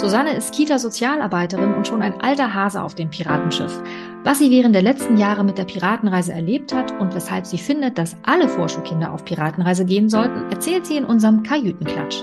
Susanne ist Kita-Sozialarbeiterin und schon ein alter Hase auf dem Piratenschiff. Was sie während der letzten Jahre mit der Piratenreise erlebt hat und weshalb sie findet, dass alle Vorschulkinder auf Piratenreise gehen sollten, erzählt sie in unserem Kajütenklatsch.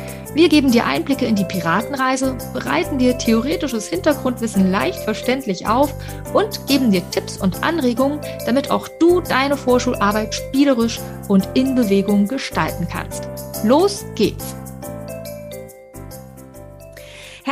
Wir geben dir Einblicke in die Piratenreise, bereiten dir theoretisches Hintergrundwissen leicht verständlich auf und geben dir Tipps und Anregungen, damit auch du deine Vorschularbeit spielerisch und in Bewegung gestalten kannst. Los geht's!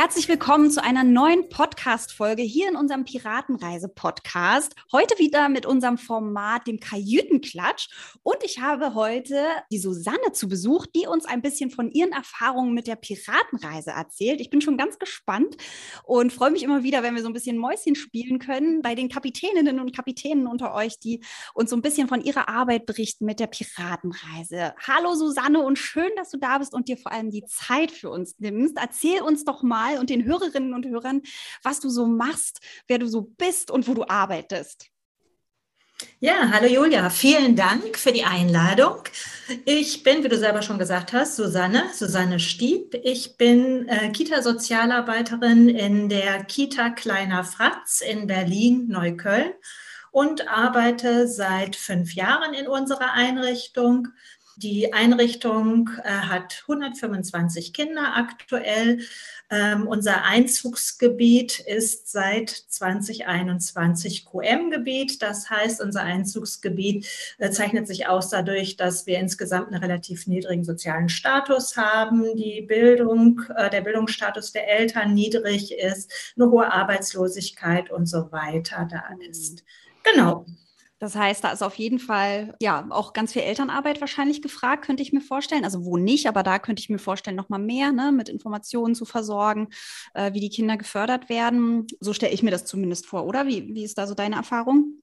Herzlich willkommen zu einer neuen Podcast-Folge hier in unserem Piratenreise-Podcast. Heute wieder mit unserem Format, dem Kajütenklatsch. Und ich habe heute die Susanne zu Besuch, die uns ein bisschen von ihren Erfahrungen mit der Piratenreise erzählt. Ich bin schon ganz gespannt und freue mich immer wieder, wenn wir so ein bisschen Mäuschen spielen können bei den Kapitäninnen und Kapitänen unter euch, die uns so ein bisschen von ihrer Arbeit berichten mit der Piratenreise. Hallo Susanne und schön, dass du da bist und dir vor allem die Zeit für uns nimmst. Erzähl uns doch mal, mal und den Hörerinnen und Hörern, was du so machst, wer du so bist und wo du arbeitest. Ja, hallo Julia, vielen Dank für die Einladung. Ich bin, wie du selber schon gesagt hast, Susanne, Susanne Stieb. Ich bin äh, Kita-Sozialarbeiterin in der Kita Kleiner Fratz in Berlin-Neukölln und arbeite seit fünf Jahren in unserer Einrichung. Die Einrichtung äh, hat 125 Kinder aktuell. Ähm, unser Einzugsgebiet ist seit 2021 QM-Gebiet. Das heißt, unser Einzugsgebiet äh, zeichnet sich aus dadurch, dass wir insgesamt einen relativ niedrigen sozialen Status haben, die Bildung, äh, der Bildungsstatus der Eltern niedrig ist, eine hohe Arbeitslosigkeit und so weiter da ist. Genau. Das heißt, da ist auf jeden Fall ja auch ganz viel Elternarbeit wahrscheinlich gefragt, könnte ich mir vorstellen. Also wo nicht, aber da könnte ich mir vorstellen, noch mal mehr ne, mit Informationen zu versorgen, äh, wie die Kinder gefördert werden. So stelle ich mir das zumindest vor, oder? Wie, wie ist da so deine Erfahrung?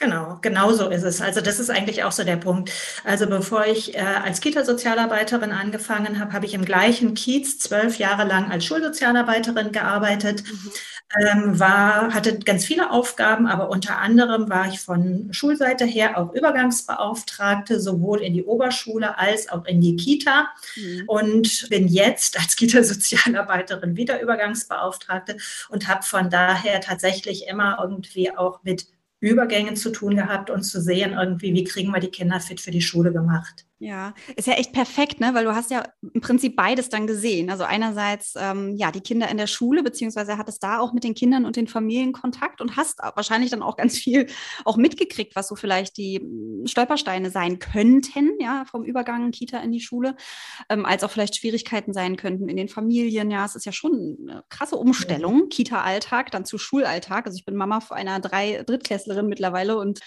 Genau, genau so ist es. Also das ist eigentlich auch so der Punkt. Also bevor ich äh, als Kita-Sozialarbeiterin angefangen habe, habe ich im gleichen Kiez zwölf Jahre lang als Schulsozialarbeiterin gearbeitet. Mhm. Ähm, war, hatte ganz viele Aufgaben, aber unter anderem war ich von Schulseite her auch Übergangsbeauftragte, sowohl in die Oberschule als auch in die Kita. Mhm. Und bin jetzt als Kita-Sozialarbeiterin wieder Übergangsbeauftragte und habe von daher tatsächlich immer irgendwie auch mit Übergängen zu tun gehabt und zu sehen, irgendwie, wie kriegen wir die Kinder fit für die Schule gemacht. Ja, ist ja echt perfekt, ne? weil du hast ja im Prinzip beides dann gesehen. Also einerseits ähm, ja die Kinder in der Schule, beziehungsweise hattest da auch mit den Kindern und den Familien Kontakt und hast wahrscheinlich dann auch ganz viel auch mitgekriegt, was so vielleicht die hm, Stolpersteine sein könnten, ja, vom Übergang Kita in die Schule, ähm, als auch vielleicht Schwierigkeiten sein könnten in den Familien. Ja, es ist ja schon eine krasse Umstellung, Kita-Alltag dann zu Schulalltag. Also ich bin Mama einer drei Drittklässlerin mittlerweile und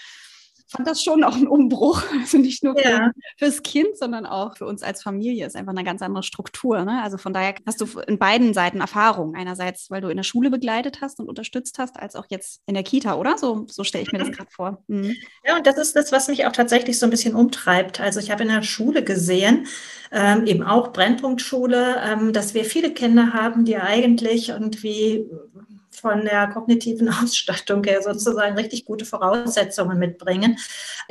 fand das schon auch ein Umbruch. Also nicht nur ja. für, fürs Kind, sondern auch für uns als Familie. Ist einfach eine ganz andere Struktur. Ne? Also von daher hast du in beiden Seiten Erfahrung. Einerseits, weil du in der Schule begleitet hast und unterstützt hast, als auch jetzt in der Kita, oder? So, so stelle ich mir das gerade vor. Mhm. Ja, und das ist das, was mich auch tatsächlich so ein bisschen umtreibt. Also ich habe in der Schule gesehen, ähm, eben auch Brennpunktschule, ähm, dass wir viele Kinder haben, die eigentlich irgendwie von der kognitiven Ausstattung her sozusagen richtig gute Voraussetzungen mitbringen,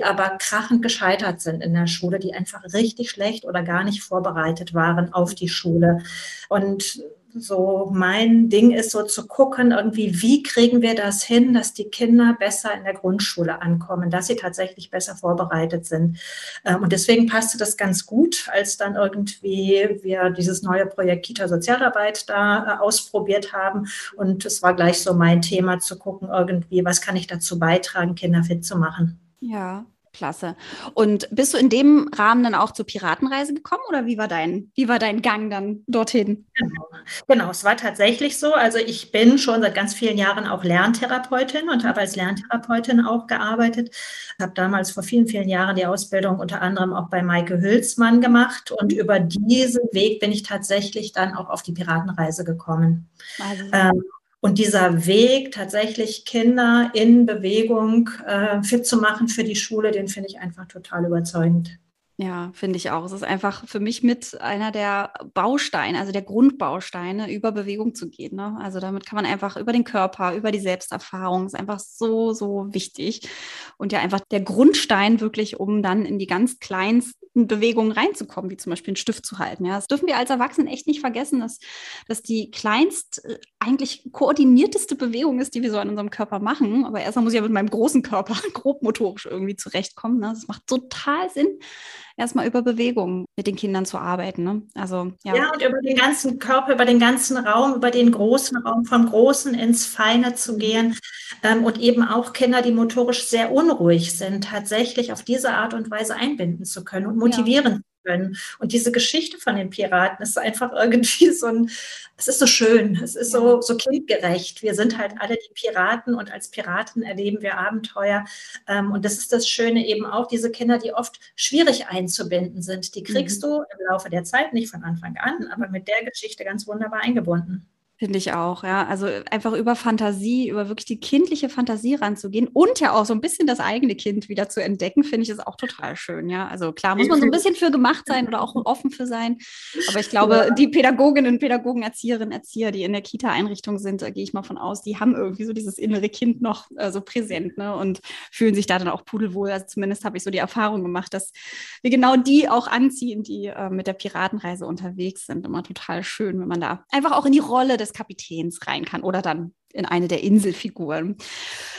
aber krachend gescheitert sind in der Schule, die einfach richtig schlecht oder gar nicht vorbereitet waren auf die Schule. Und so mein Ding ist so zu gucken, irgendwie, wie kriegen wir das hin, dass die Kinder besser in der Grundschule ankommen, dass sie tatsächlich besser vorbereitet sind. Ähm, und deswegen passte das ganz gut, als dann irgendwie wir dieses neue Projekt Kita Sozialarbeit da äh, ausprobiert haben. Und es war gleich so mein Thema zu gucken, irgendwie, was kann ich dazu beitragen, Kinder fit zu machen. Ja, Klasse. Und bist du in dem Rahmen dann auch zur Piratenreise gekommen oder wie war dein, wie war dein Gang dann dorthin? Genau. genau, es war tatsächlich so. Also ich bin schon seit ganz vielen Jahren auch Lerntherapeutin und habe als Lerntherapeutin auch gearbeitet. Habe damals vor vielen, vielen Jahren die Ausbildung unter anderem auch bei Maike Hülsmann gemacht und über diesen Weg bin ich tatsächlich dann auch auf die Piratenreise gekommen. Also. Ähm, und dieser Weg, tatsächlich Kinder in Bewegung äh, fit zu machen für die Schule, den finde ich einfach total überzeugend. Ja, finde ich auch. Es ist einfach für mich mit einer der Bausteine, also der Grundbausteine, über Bewegung zu gehen. Ne? Also damit kann man einfach über den Körper, über die Selbsterfahrung, ist einfach so, so wichtig. Und ja, einfach der Grundstein wirklich, um dann in die ganz kleinsten Bewegungen reinzukommen, wie zum Beispiel einen Stift zu halten. Ja, das dürfen wir als Erwachsenen echt nicht vergessen, dass, dass die kleinst, äh, eigentlich koordinierteste Bewegung ist, die wir so an unserem Körper machen. Aber erstmal muss ich ja mit meinem großen Körper grobmotorisch irgendwie zurechtkommen. Ne? Das macht total Sinn, erstmal über Bewegung mit den Kindern zu arbeiten. Ne? Also, ja. ja, und über den ganzen Körper, über den ganzen Raum, über den großen Raum, vom Großen ins Feine zu gehen. Ähm, und eben auch Kinder, die motorisch sehr unruhig sind, tatsächlich auf diese Art und Weise einbinden zu können und motivieren ja können. Und diese Geschichte von den Piraten ist einfach irgendwie so ein, es ist so schön, es ist so, so kindgerecht. Wir sind halt alle die Piraten und als Piraten erleben wir Abenteuer. Ähm, und das ist das Schöne eben auch, diese Kinder, die oft schwierig einzubinden sind, die kriegst mhm. du im Laufe der Zeit, nicht von Anfang an, aber mit der Geschichte ganz wunderbar eingebunden. Finde ich auch, ja. Also einfach über Fantasie, über wirklich die kindliche Fantasie ranzugehen und ja auch so ein bisschen das eigene Kind wieder zu entdecken, finde ich ist auch total schön, ja. Also klar, muss man so ein bisschen für gemacht sein oder auch offen für sein. Aber ich glaube, die Pädagoginnen, Pädagogen, Erzieherinnen, Erzieher, die in der Kita-Einrichtung sind, da gehe ich mal von aus, die haben irgendwie so dieses innere Kind noch äh, so präsent, ne? Und fühlen sich da dann auch pudelwohl. Also zumindest habe ich so die Erfahrung gemacht, dass wir genau die auch anziehen, die äh, mit der Piratenreise unterwegs sind. Immer total schön, wenn man da einfach auch in die Rolle des Kapitäns rein kann oder dann in eine der Inselfiguren.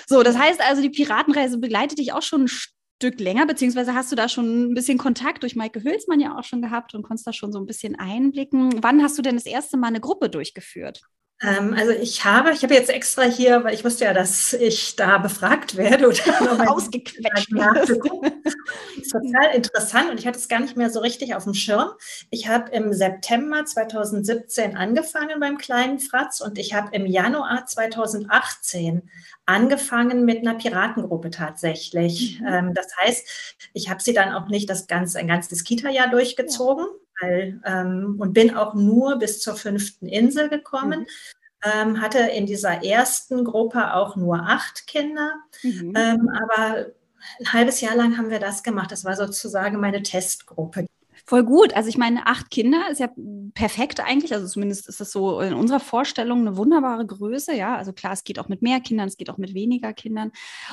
So, das heißt also, die Piratenreise begleitet dich auch schon ein Stück länger, beziehungsweise hast du da schon ein bisschen Kontakt durch Maike Hülsmann ja auch schon gehabt und konntest da schon so ein bisschen einblicken. Wann hast du denn das erste Mal eine Gruppe durchgeführt? Ähm, also ich habe, ich habe jetzt extra hier, weil ich wusste ja, dass ich da befragt werde oder ausgequetscht. total interessant und ich hatte es gar nicht mehr so richtig auf dem Schirm. Ich habe im September 2017 angefangen beim kleinen Fratz und ich habe im Januar 2018 angefangen mit einer Piratengruppe tatsächlich. Mhm. Ähm, das heißt, ich habe sie dann auch nicht das ganze, ein ganzes Kita-Jahr durchgezogen, ja weil, ähm, und bin auch nur bis zur fünften Insel gekommen. Mhm. Ähm, hatte in dieser ersten Gruppe auch nur acht Kinder, mhm. ähm, aber ein halbes Jahr lang haben wir das gemacht. Das war sozusagen meine Testgruppe. Voll gut. Also ich meine, acht Kinder ist ja perfekt eigentlich. Also zumindest ist das so in unserer Vorstellung eine wunderbare Größe. Ja, also klar, es geht auch mit mehr Kindern, es geht auch mit weniger Kindern.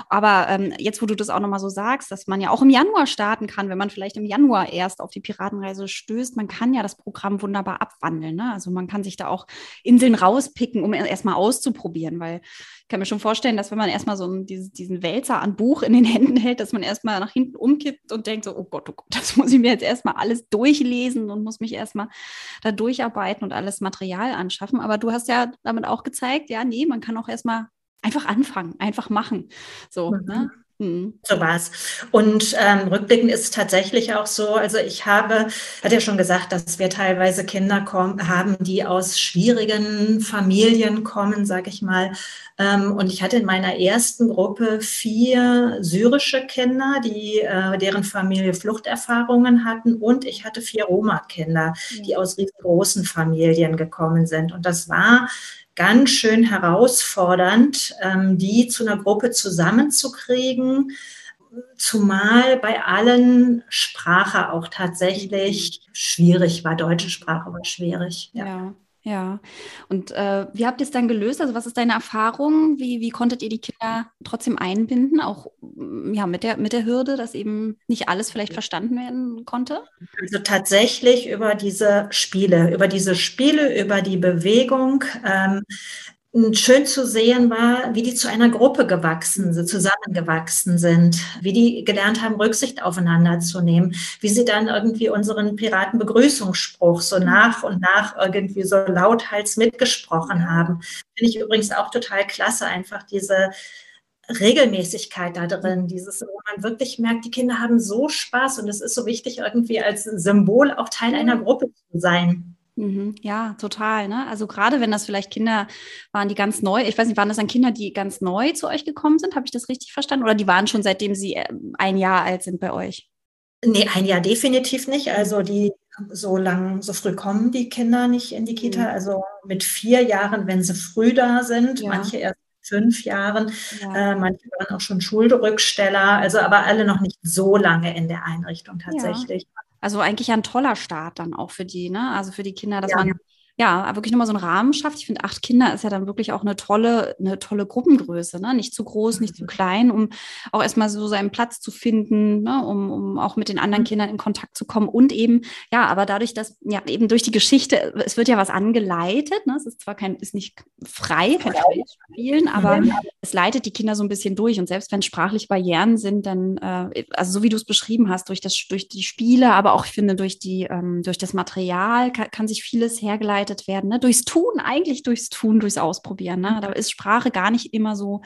Aber ähm, jetzt, wo du das auch nochmal so sagst, dass man ja auch im Januar starten kann, wenn man vielleicht im Januar erst auf die Piratenreise stößt, man kann ja das Programm wunderbar abwandeln. Ne? Also man kann sich da auch Inseln rauspicken, um erstmal auszuprobieren, weil kann mir schon vorstellen, dass wenn man erstmal so diesen, diesen Wälzer an Buch in den Händen hält, dass man erstmal nach hinten umkippt und denkt so, oh Gott, oh Gott, das muss ich mir jetzt erstmal alles durchlesen und muss mich erstmal da durcharbeiten und alles Material anschaffen. Aber du hast ja damit auch gezeigt, ja, nee, man kann auch erstmal einfach anfangen, einfach machen. So, mhm. ne? Mhm. So war es. Und ähm, rückblickend ist es tatsächlich auch so, also ich habe, hat ja schon gesagt, dass wir teilweise Kinder kommen, haben, die aus schwierigen Familien kommen, sage ich mal. Ähm, und ich hatte in meiner ersten Gruppe vier syrische Kinder, die äh, deren Familie Fluchterfahrungen hatten. Und ich hatte vier Roma-Kinder, die aus riesengroßen Familien gekommen sind. Und das war ganz schön herausfordernd, ähm, die zu einer Gruppe zusammenzukriegen, zumal bei allen Sprache auch tatsächlich schwierig war. Deutsche Sprache war schwierig. ja. ja. Ja, und äh, wie habt ihr es dann gelöst? Also was ist deine Erfahrung? Wie, wie konntet ihr die Kinder trotzdem einbinden, auch mm, ja, mit, der, mit der Hürde, dass eben nicht alles vielleicht verstanden werden konnte? Also tatsächlich über diese Spiele, über diese Spiele, über die Bewegung. Ähm, schön zu sehen war, wie die zu einer Gruppe gewachsen sind, zusammengewachsen sind, wie die gelernt haben, Rücksicht aufeinander zu nehmen, wie sie dann irgendwie unseren Piratenbegrüßungsspruch so nach und nach irgendwie so lauthals mitgesprochen haben. Finde ich übrigens auch total klasse, einfach diese Regelmäßigkeit da drin, dieses, wo man wirklich merkt, die Kinder haben so Spaß und es ist so wichtig, irgendwie als Symbol auch Teil einer Gruppe zu sein. Mhm. Ja, total. Ne? Also gerade wenn das vielleicht Kinder waren, die ganz neu, ich weiß nicht, waren das dann Kinder, die ganz neu zu euch gekommen sind? Habe ich das richtig verstanden? Oder die waren schon seitdem sie äh, ein Jahr alt sind bei euch? Nee, ein Jahr definitiv nicht. Also die so lang, so früh kommen die Kinder nicht in die Kita. Mhm. Also mit vier Jahren, wenn sie früh da sind, ja. manche erst fünf Jahren. Ja. Äh, manche waren auch schon Schulrücksteller, also aber alle noch nicht so lange in der Einrichtung tatsächlich. Ja. Also eigentlich ein toller Start dann auch für die, ne? Also für die Kinder, dass ja. man ja, wirklich nochmal so einen Rahmen schafft. Ich finde, acht Kinder ist ja dann wirklich auch eine tolle, eine tolle Gruppengröße, ne? Nicht zu groß, nicht zu mhm. klein, um auch erstmal so seinen Platz zu finden, ne? um, um auch mit den anderen mhm. Kindern in Kontakt zu kommen. Und eben, ja, aber dadurch, dass ja eben durch die Geschichte, es wird ja was angeleitet, ne? Es ist zwar kein, ist nicht frei, kein Spielen, aber mhm. es leitet die Kinder so ein bisschen durch. Und selbst wenn sprachlich Barrieren sind, dann, äh, also so wie du es beschrieben hast, durch das, durch die Spiele, aber auch ich finde, durch die, ähm, durch das Material kann, kann sich vieles hergeleitet angeleitet werden. Ne? Durchs Tun, eigentlich durchs Tun, durchs Ausprobieren. Ne? Da ist Sprache gar nicht immer so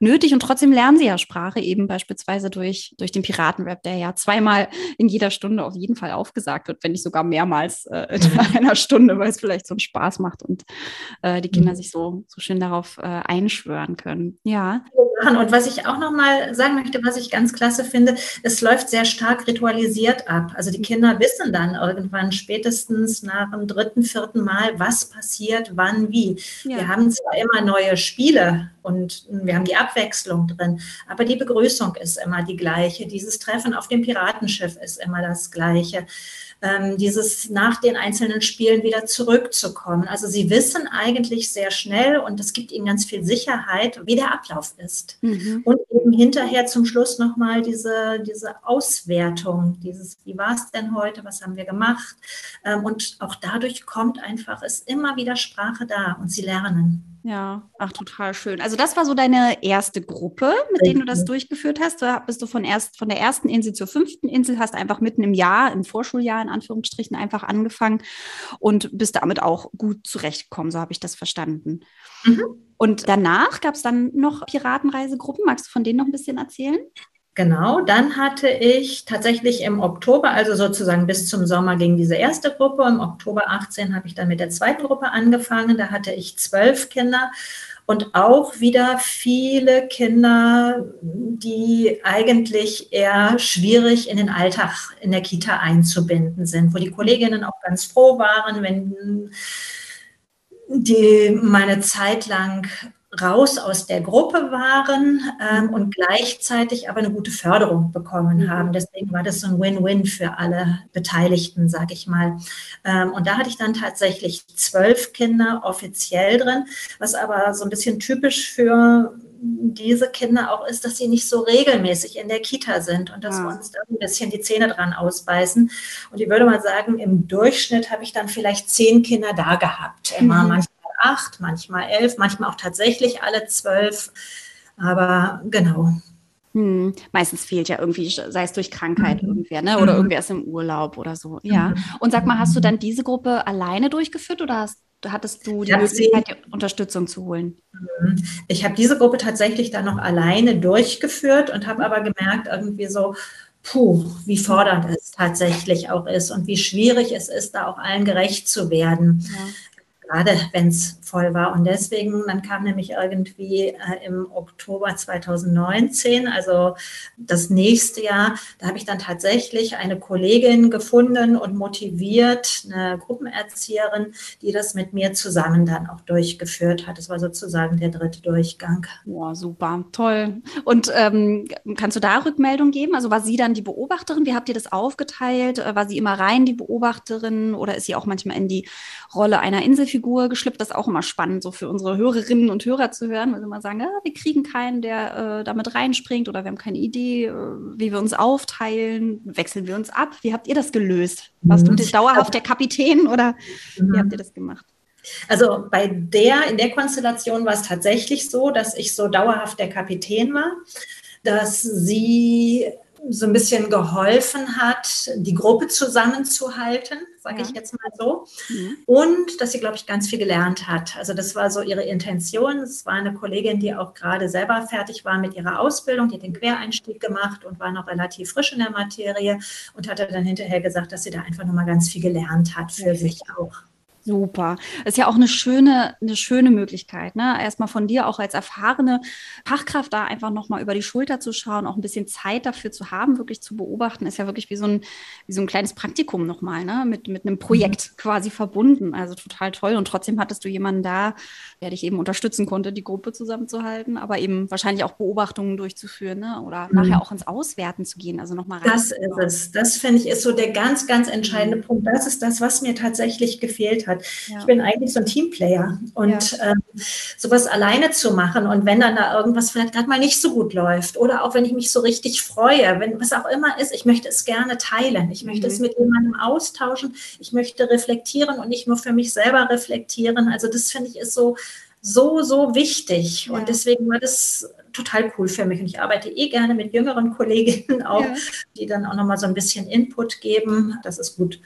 nötig und trotzdem lernen sie ja Sprache eben beispielsweise durch, durch den Piratenrap, der ja zweimal in jeder Stunde auf jeden Fall aufgesagt wird, wenn nicht sogar mehrmals äh, in mhm. einer Stunde, weil es vielleicht so einen Spaß macht und äh, die Kinder mhm. sich so, so schön darauf äh, einschwören können. Ja. Und was ich auch noch mal sagen möchte, was ich ganz klasse finde, es läuft sehr stark ritualisiert ab. Also die Kinder wissen dann irgendwann spätestens nach dem dritten, vierten Mal, was passiert, wann, wie. Ja. Wir haben zwar immer neue Spiele und wir haben die Abwechslung drin. Aber die Begrüßung ist immer die gleiche. Dieses Treffen auf dem Piratenschiff ist immer das gleiche dieses nach den einzelnen Spielen wieder zurückzukommen. Also sie wissen eigentlich sehr schnell und es gibt ihnen ganz viel Sicherheit, wie der Ablauf ist. Mhm. Und eben hinterher zum Schluss nochmal diese, diese Auswertung, dieses, wie war es denn heute, was haben wir gemacht? Ähm, und auch dadurch kommt einfach, ist immer wieder Sprache da und sie lernen. Ja, ach, total schön. Also das war so deine erste Gruppe, mit denen du das durchgeführt hast. Da bist du von, erst, von der ersten Insel zur fünften Insel, hast einfach mitten im Jahr, im Vorschuljahr in Anführungsstrichen, einfach angefangen und bist damit auch gut zurechtgekommen, so habe ich das verstanden. Mhm. Und danach gab es dann noch Piratenreisegruppen. Magst du von denen noch ein bisschen erzählen? Genau, dann hatte ich tatsächlich im Oktober, also sozusagen bis zum Sommer ging diese erste Gruppe. Im Oktober 18 habe ich dann mit der zweiten Gruppe angefangen. Da hatte ich zwölf Kinder und auch wieder viele Kinder, die eigentlich eher schwierig in den Alltag in der Kita einzubinden sind, wo die Kolleginnen auch ganz froh waren, wenn die meine Zeit lang raus aus der Gruppe waren ähm, und gleichzeitig aber eine gute Förderung bekommen mhm. haben. Deswegen war das so ein Win-Win für alle Beteiligten, sage ich mal. Ähm, und da hatte ich dann tatsächlich zwölf Kinder offiziell drin, was aber so ein bisschen typisch für diese Kinder auch ist, dass sie nicht so regelmäßig in der Kita sind und dass ja. wir uns da ein bisschen die Zähne dran ausbeißen. Und ich würde mal sagen, im Durchschnitt habe ich dann vielleicht zehn Kinder da gehabt. Immer mhm. manchmal acht, manchmal elf, manchmal auch tatsächlich alle zwölf. Aber genau. Hm, meistens fehlt ja irgendwie, sei es durch Krankheit mhm. irgendwer, ne? Oder mhm. irgendwer ist im Urlaub oder so. Ja. Mhm. Und sag mal, hast du dann diese Gruppe alleine durchgeführt oder hast, hattest du die Möglichkeit, die Unterstützung zu holen? Mhm. Ich habe diese Gruppe tatsächlich dann noch alleine durchgeführt und habe aber gemerkt, irgendwie so, puh, wie fordernd es tatsächlich auch ist und wie schwierig es ist, da auch allen gerecht zu werden. Gerade wenn es voll war. Und deswegen, dann kam nämlich irgendwie äh, im Oktober 2019, also das nächste Jahr, da habe ich dann tatsächlich eine Kollegin gefunden und motiviert, eine Gruppenerzieherin, die das mit mir zusammen dann auch durchgeführt hat. Das war sozusagen der dritte Durchgang. Boah, super, toll. Und ähm, kannst du da Rückmeldung geben? Also war sie dann die Beobachterin? Wie habt ihr das aufgeteilt? War sie immer rein die Beobachterin oder ist sie auch manchmal in die Rolle einer Inselfigur? Figur geschlüpft. Das ist auch immer spannend, so für unsere Hörerinnen und Hörer zu hören, weil sie immer sagen, ja, wir kriegen keinen, der äh, damit reinspringt oder wir haben keine Idee, äh, wie wir uns aufteilen. Wechseln wir uns ab? Wie habt ihr das gelöst? Warst mhm. du dauerhaft der Kapitän oder mhm. wie habt ihr das gemacht? Also bei der, in der Konstellation war es tatsächlich so, dass ich so dauerhaft der Kapitän war, dass sie so ein bisschen geholfen hat, die Gruppe zusammenzuhalten, sage ja. ich jetzt mal so. Mhm. Und dass sie, glaube ich, ganz viel gelernt hat. Also das war so ihre Intention. Es war eine Kollegin, die auch gerade selber fertig war mit ihrer Ausbildung, die hat den Quereinstieg gemacht und war noch relativ frisch in der Materie und hatte dann hinterher gesagt, dass sie da einfach nochmal ganz viel gelernt hat für sich auch. Super. Das ist ja auch eine schöne, eine schöne Möglichkeit, ne? Erstmal von dir auch als erfahrene Fachkraft da einfach nochmal über die Schulter zu schauen, auch ein bisschen Zeit dafür zu haben, wirklich zu beobachten, ist ja wirklich wie so ein, wie so ein kleines Praktikum nochmal, ne? Mit, mit einem Projekt mhm. quasi verbunden. Also total toll. Und trotzdem hattest du jemanden da, der dich eben unterstützen konnte, die Gruppe zusammenzuhalten, aber eben wahrscheinlich auch Beobachtungen durchzuführen, ne? Oder mhm. nachher auch ins Auswerten zu gehen. Also nochmal rein. Das ist es. Das finde ich ist so der ganz, ganz entscheidende mhm. Punkt. Das ist das, was mir tatsächlich gefehlt hat. Ja. Ich bin eigentlich so ein Teamplayer und ja. ähm, sowas alleine zu machen und wenn dann da irgendwas vielleicht gerade mal nicht so gut läuft oder auch wenn ich mich so richtig freue, wenn was auch immer ist, ich möchte es gerne teilen. Ich möchte mhm. es mit jemandem austauschen. Ich möchte reflektieren und nicht nur für mich selber reflektieren. Also das finde ich ist so so, so wichtig. Ja. Und deswegen war das total cool für mich. Und ich arbeite eh gerne mit jüngeren Kolleginnen auch, ja. die dann auch nochmal so ein bisschen Input geben. Das ist gut.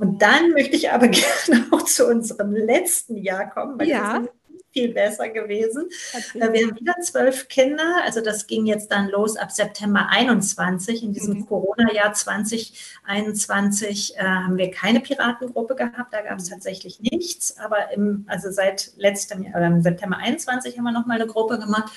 Und dann möchte ich aber gerne auch zu unserem letzten Jahr kommen, weil ja. das viel besser gewesen. Okay. Äh, wir haben wieder zwölf Kinder. Also das ging jetzt dann los ab September 21. In diesem mhm. Corona-Jahr 2021 äh, haben wir keine Piratengruppe gehabt. Da gab es tatsächlich nichts. Aber im, also seit letztem Jahr, äh, September 21 haben wir nochmal eine Gruppe gemacht.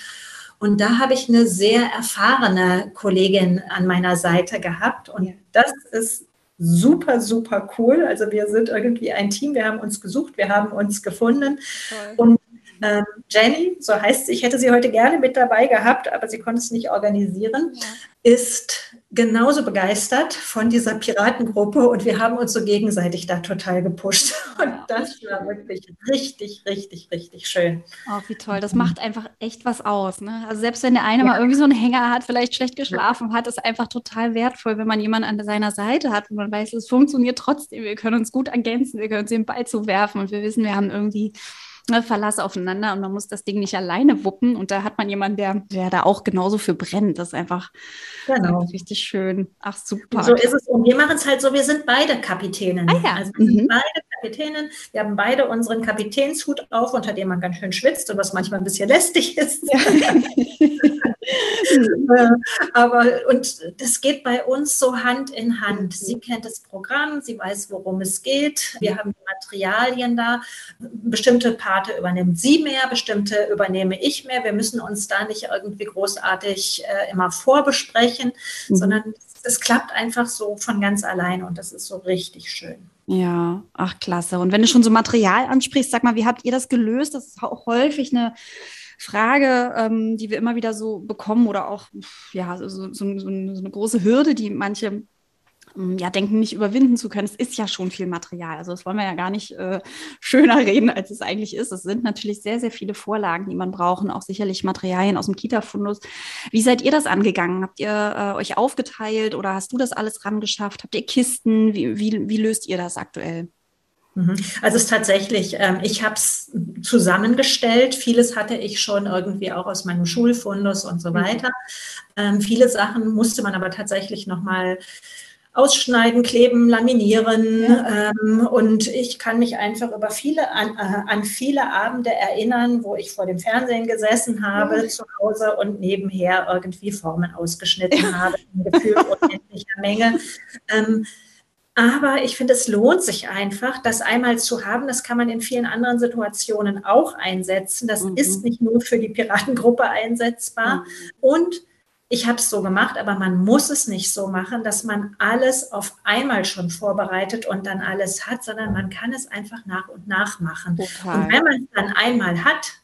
Und da habe ich eine sehr erfahrene Kollegin an meiner Seite gehabt. Und ja. das ist super, super cool. Also wir sind irgendwie ein Team, wir haben uns gesucht, wir haben uns gefunden. Toll. Und ähm, Jenny, so heißt sie, ich hätte sie heute gerne mit dabei gehabt, aber sie konnte es nicht organisieren, ja. ist genauso begeistert von dieser Piratengruppe und wir haben uns so gegenseitig da total gepusht. Und das war wirklich richtig, richtig, richtig schön. Oh, wie toll. Das macht einfach echt was aus. Ne? Also selbst wenn der eine ja. mal irgendwie so einen Hänger hat, vielleicht schlecht geschlafen hat, ist einfach total wertvoll, wenn man jemanden an seiner Seite hat, wo man weiß, es funktioniert trotzdem. Wir können uns gut ergänzen, wir können uns den Ball zuwerfen und wir wissen, wir haben irgendwie Verlass aufeinander und man muss das Ding nicht alleine wuppen. Und da hat man jemanden, der, der da auch genauso für brennt. Das ist einfach genau. richtig schön. Ach, super. So ist es. Und wir machen es halt so, wir sind beide Kapitänen. Ah, ja. Also wir mhm. sind beide Kapitänen. Wir haben beide unseren Kapitänshut auf, unter dem man ganz schön schwitzt und was manchmal ein bisschen lästig ist. Ja. Äh, aber und das geht bei uns so Hand in Hand. Sie kennt das Programm, sie weiß, worum es geht. Wir haben die Materialien da. Bestimmte Parte übernimmt sie mehr, bestimmte übernehme ich mehr. Wir müssen uns da nicht irgendwie großartig äh, immer vorbesprechen, mhm. sondern es klappt einfach so von ganz allein und das ist so richtig schön. Ja, ach klasse. Und wenn du schon so Material ansprichst, sag mal, wie habt ihr das gelöst? Das ist auch häufig eine Frage, ähm, die wir immer wieder so bekommen oder auch ja, so, so, so, eine große Hürde, die manche ähm, ja, denken, nicht überwinden zu können. Es ist ja schon viel Material. Also das wollen wir ja gar nicht äh, schöner reden, als es eigentlich ist. Es sind natürlich sehr, sehr viele Vorlagen, die man braucht auch sicherlich Materialien aus dem Kita-Fundus. Wie seid ihr das angegangen? Habt ihr äh, euch aufgeteilt oder hast du das alles rangeschafft? Habt ihr Kisten? Wie, wie, wie löst ihr das aktuell? Mhm. Also es ist tatsächlich, ähm, ich habe es zusammengestellt. Vieles hatte ich schon irgendwie auch aus meinem Schulfundus und so mhm. weiter. Ähm, viele Sachen musste man aber tatsächlich nochmal ausschneiden, kleben, laminieren. Ja. Ähm, und ich kann mich einfach über viele an, äh, an, viele Abende erinnern, wo ich vor dem Fernsehen gesessen habe ja. zu Hause und nebenher irgendwie Formen ausgeschnitten habe, in gefühlt unendlicher Menge. Aber ich finde, es lohnt sich einfach, das einmal zu haben. Das kann man in vielen anderen Situationen auch einsetzen. Das mhm. ist nicht nur für die Piratengruppe einsetzbar. Mhm. Und ich habe es so gemacht, aber man muss es nicht so machen, dass man alles auf einmal schon vorbereitet und dann alles hat, sondern man kann es einfach nach und nach machen. Total. Und wenn man es dann einmal hat,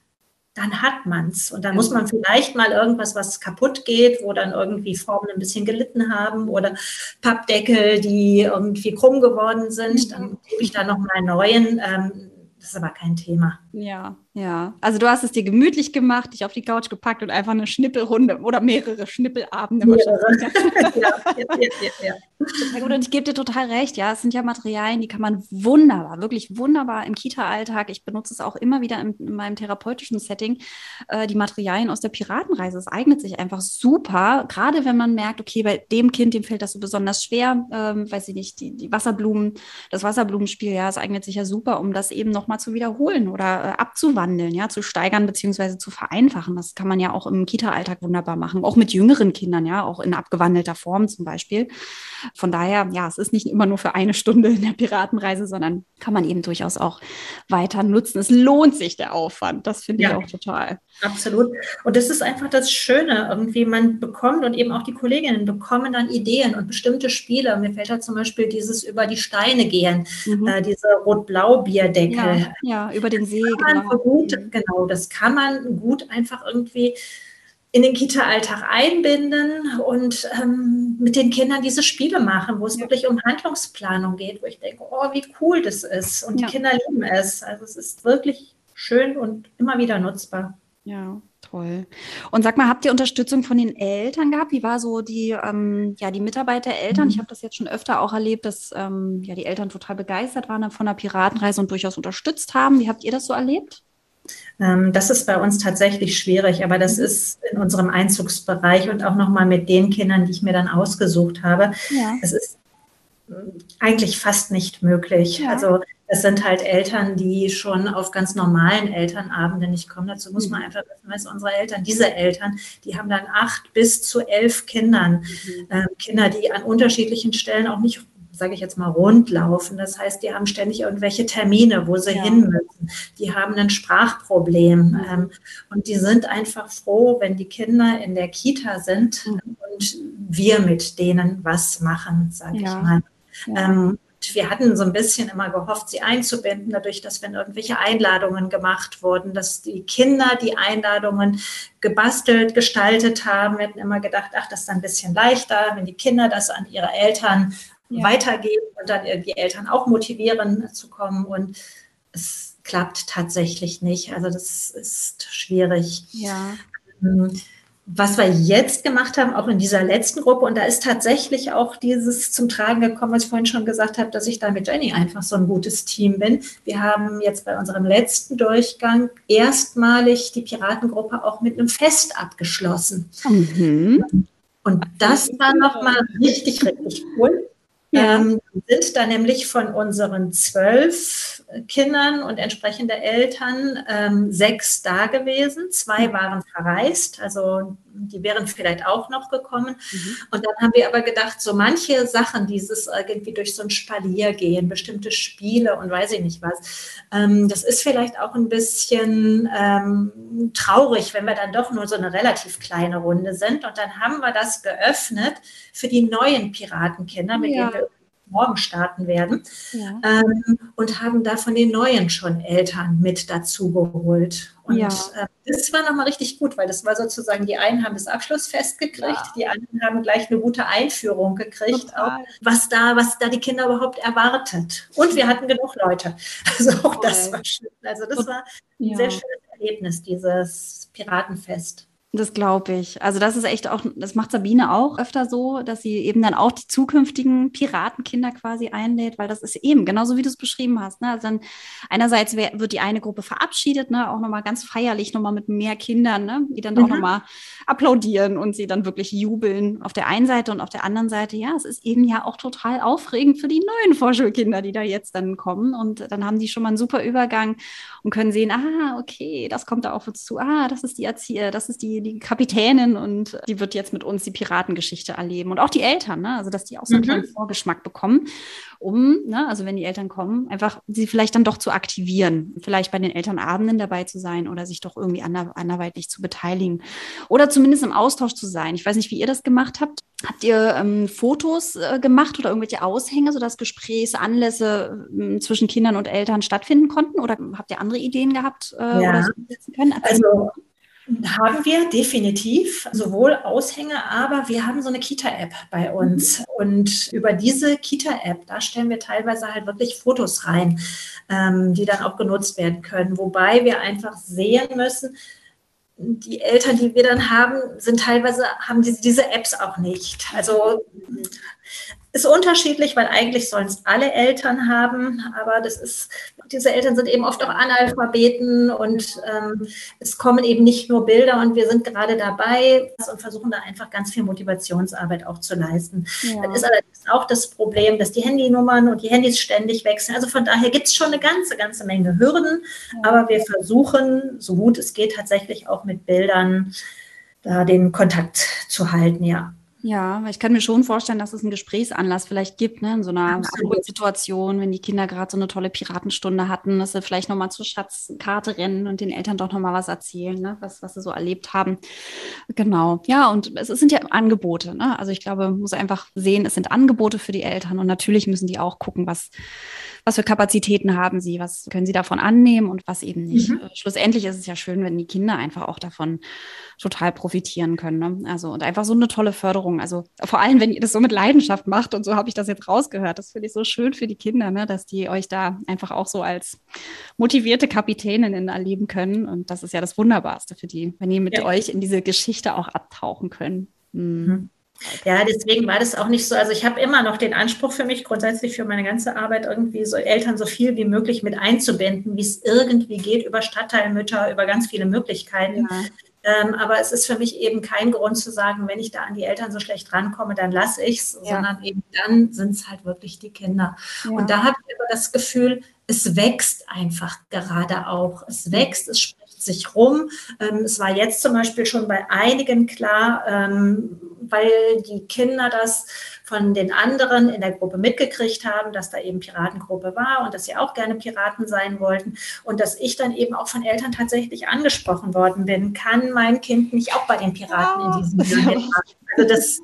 dann hat man es. Und dann muss man vielleicht mal irgendwas, was kaputt geht, wo dann irgendwie Formen ein bisschen gelitten haben oder Pappdeckel, die irgendwie krumm geworden sind, dann gebe ich da nochmal einen neuen. Ähm, das ist aber kein Thema. Ja, ja. Also du hast es dir gemütlich gemacht, dich auf die Couch gepackt und einfach eine Schnippelrunde oder mehrere Schnippelabende. Mehrere. ja, ja, ja, ja. Und ich gebe dir total recht, ja, es sind ja Materialien, die kann man wunderbar, wirklich wunderbar im Kita-Alltag. Ich benutze es auch immer wieder in, in meinem therapeutischen Setting. Äh, die Materialien aus der Piratenreise, es eignet sich einfach super, gerade wenn man merkt, okay, bei dem Kind, dem fällt das so besonders schwer, ähm, weiß ich nicht, die, die Wasserblumen, das Wasserblumenspiel, ja, es eignet sich ja super, um das eben nochmal zu wiederholen oder abzuwandeln, ja, zu steigern beziehungsweise zu vereinfachen. Das kann man ja auch im Kita-Alltag wunderbar machen, auch mit jüngeren Kindern, ja, auch in abgewandelter Form zum Beispiel. Von daher, ja, es ist nicht immer nur für eine Stunde in der Piratenreise, sondern kann man eben durchaus auch weiter nutzen. Es lohnt sich der Aufwand. Das finde ja, ich auch total. Absolut. Und das ist einfach das Schöne. Irgendwie, man bekommt und eben auch die Kolleginnen bekommen dann Ideen und bestimmte Spiele. Mir fällt da zum Beispiel dieses über die Steine gehen, mhm. äh, diese Rot-Blau-Bierdeckel. Ja, ja, über den See. Genau. Gut, genau, das kann man gut einfach irgendwie in den Kita-Alltag einbinden und ähm, mit den Kindern diese Spiele machen, wo es ja. wirklich um Handlungsplanung geht, wo ich denke, oh, wie cool das ist. Und ja. die Kinder lieben es. Also es ist wirklich schön und immer wieder nutzbar. Ja, toll. Und sag mal, habt ihr Unterstützung von den Eltern gehabt? Wie war so die, ähm, ja, die Mitarbeit der Eltern? Mhm. Ich habe das jetzt schon öfter auch erlebt, dass ähm, ja, die Eltern total begeistert waren von der Piratenreise und durchaus unterstützt haben. Wie habt ihr das so erlebt? Ähm, das ist bei uns tatsächlich schwierig, aber das mhm. ist in unserem Einzugsbereich und auch nochmal mit den Kindern, die ich mir dann ausgesucht habe. Ja. Es ist eigentlich fast nicht möglich. Ja. Also es sind halt Eltern, die schon auf ganz normalen Elternabenden nicht kommen. Dazu muss man mhm. einfach wissen, was unsere Eltern, diese Eltern, die haben dann acht bis zu elf Kindern. Mhm. Ähm, Kinder, die an unterschiedlichen Stellen auch nicht sage ich jetzt mal, rundlaufen. Das heißt, die haben ständig irgendwelche Termine, wo sie ja. hin müssen. Die haben ein Sprachproblem. Mhm. Ähm, und die sind einfach froh, wenn die Kinder in der Kita sind mhm. und wir mit denen was machen, sage ja. ich mal. Ja. Ähm, wir hatten so ein bisschen immer gehofft, sie einzubinden, dadurch, dass wenn irgendwelche Einladungen gemacht wurden, dass die Kinder die Einladungen gebastelt, gestaltet haben. Wir hatten immer gedacht, ach, das ist ein bisschen leichter, wenn die Kinder das an ihre Eltern ja. weitergeben und dann die Eltern auch motivieren zu kommen. Und es klappt tatsächlich nicht. Also das ist schwierig. Ja. Ähm, was wir jetzt gemacht haben, auch in dieser letzten Gruppe, und da ist tatsächlich auch dieses zum Tragen gekommen, was ich vorhin schon gesagt habe, dass ich da mit Jenny einfach so ein gutes Team bin. Wir haben jetzt bei unserem letzten Durchgang erstmalig die Piratengruppe auch mit einem Fest abgeschlossen. Mhm. Und das war nochmal richtig, richtig cool. Ja. Ähm, sind da nämlich von unseren zwölf Kindern und entsprechende Eltern ähm, sechs da gewesen. Zwei waren verreist, also die wären vielleicht auch noch gekommen. Mhm. Und dann haben wir aber gedacht, so manche Sachen, dieses irgendwie durch so ein Spalier gehen, bestimmte Spiele und weiß ich nicht was, ähm, das ist vielleicht auch ein bisschen ähm, traurig, wenn wir dann doch nur so eine relativ kleine Runde sind. Und dann haben wir das geöffnet für die neuen Piratenkinder, mit ja. denen wir morgen starten werden. Ja. Ähm, und haben da von den neuen schon Eltern mit dazu geholt. Und ja. äh, das war nochmal richtig gut, weil das war sozusagen, die einen haben das Abschlussfest gekriegt, ja. die anderen haben gleich eine gute Einführung gekriegt, auch, was da, was da die Kinder überhaupt erwartet. Und wir hatten genug Leute. Also auch das war schön. Also das war ein sehr schönes Erlebnis, dieses Piratenfest. Das glaube ich. Also das ist echt auch, das macht Sabine auch öfter so, dass sie eben dann auch die zukünftigen Piratenkinder quasi einlädt, weil das ist eben genauso wie du es beschrieben hast. Ne? Also dann einerseits wird die eine Gruppe verabschiedet, ne? auch nochmal ganz feierlich, nochmal mit mehr Kindern, ne? die dann mhm. auch nochmal applaudieren und sie dann wirklich jubeln auf der einen Seite und auf der anderen Seite, ja, es ist eben ja auch total aufregend für die neuen Vorschulkinder, die da jetzt dann kommen und dann haben die schon mal einen super Übergang und können sehen, ah, okay, das kommt da auf uns zu, ah, das ist die Erzieher, das ist die die Kapitänin und die wird jetzt mit uns die Piratengeschichte erleben. Und auch die Eltern, ne? also dass die auch so einen mhm. kleinen Vorgeschmack bekommen, um, ne? also wenn die Eltern kommen, einfach sie vielleicht dann doch zu aktivieren, vielleicht bei den Elternabenden dabei zu sein oder sich doch irgendwie ander anderweitig zu beteiligen oder zumindest im Austausch zu sein. Ich weiß nicht, wie ihr das gemacht habt. Habt ihr ähm, Fotos äh, gemacht oder irgendwelche Aushänge, sodass Gesprächsanlässe äh, zwischen Kindern und Eltern stattfinden konnten? Oder habt ihr andere Ideen gehabt äh, ja. oder so können? Also haben wir definitiv sowohl Aushänge, aber wir haben so eine Kita-App bei uns. Mhm. Und über diese Kita-App, da stellen wir teilweise halt wirklich Fotos rein, ähm, die dann auch genutzt werden können. Wobei wir einfach sehen müssen, die Eltern, die wir dann haben, sind teilweise, haben diese, diese Apps auch nicht. Also ist unterschiedlich, weil eigentlich sollen es alle Eltern haben, aber das ist, diese Eltern sind eben oft auch Analphabeten und ähm, es kommen eben nicht nur Bilder und wir sind gerade dabei und versuchen da einfach ganz viel Motivationsarbeit auch zu leisten. Ja. Das ist allerdings auch das Problem, dass die Handynummern und die Handys ständig wechseln. Also von daher gibt es schon eine ganze, ganze Menge Hürden, ja. aber wir versuchen, so gut es geht, tatsächlich auch mit Bildern da den Kontakt zu halten, ja. Ja, weil ich kann mir schon vorstellen, dass es einen Gesprächsanlass vielleicht gibt, ne, in so einer Situation, wenn die Kinder gerade so eine tolle Piratenstunde hatten, dass sie vielleicht nochmal zur Schatzkarte rennen und den Eltern doch nochmal was erzählen, ne, was, was sie so erlebt haben. Genau. Ja, und es, es sind ja Angebote, ne? Also ich glaube, man muss einfach sehen, es sind Angebote für die Eltern und natürlich müssen die auch gucken, was, was für Kapazitäten haben sie, was können sie davon annehmen und was eben nicht. Mhm. Äh, schlussendlich ist es ja schön, wenn die Kinder einfach auch davon total profitieren können. Ne? Also und einfach so eine tolle Förderung. Also vor allem, wenn ihr das so mit Leidenschaft macht und so habe ich das jetzt rausgehört. Das finde ich so schön für die Kinder, ne? dass die euch da einfach auch so als motivierte Kapitäninnen erleben können. Und das ist ja das Wunderbarste für die, wenn die mit ja. euch in diese Geschichte auch abtauchen können. Mhm. Ja, deswegen war das auch nicht so. Also ich habe immer noch den Anspruch für mich, grundsätzlich für meine ganze Arbeit irgendwie so Eltern so viel wie möglich mit einzubinden, wie es irgendwie geht, über Stadtteilmütter, über ganz viele Möglichkeiten. Ja. Ähm, aber es ist für mich eben kein Grund zu sagen, wenn ich da an die Eltern so schlecht rankomme, dann lasse ich es, ja. sondern eben dann sind es halt wirklich die Kinder. Ja. Und da habe ich aber das Gefühl, es wächst einfach gerade auch. Es wächst, es spricht sich rum. Ähm, es war jetzt zum Beispiel schon bei einigen klar, ähm, weil die Kinder das von den anderen in der Gruppe mitgekriegt haben, dass da eben Piratengruppe war und dass sie auch gerne Piraten sein wollten und dass ich dann eben auch von Eltern tatsächlich angesprochen worden bin, kann mein Kind nicht auch bei den Piraten oh. in diesem Jahr mitmachen? Also das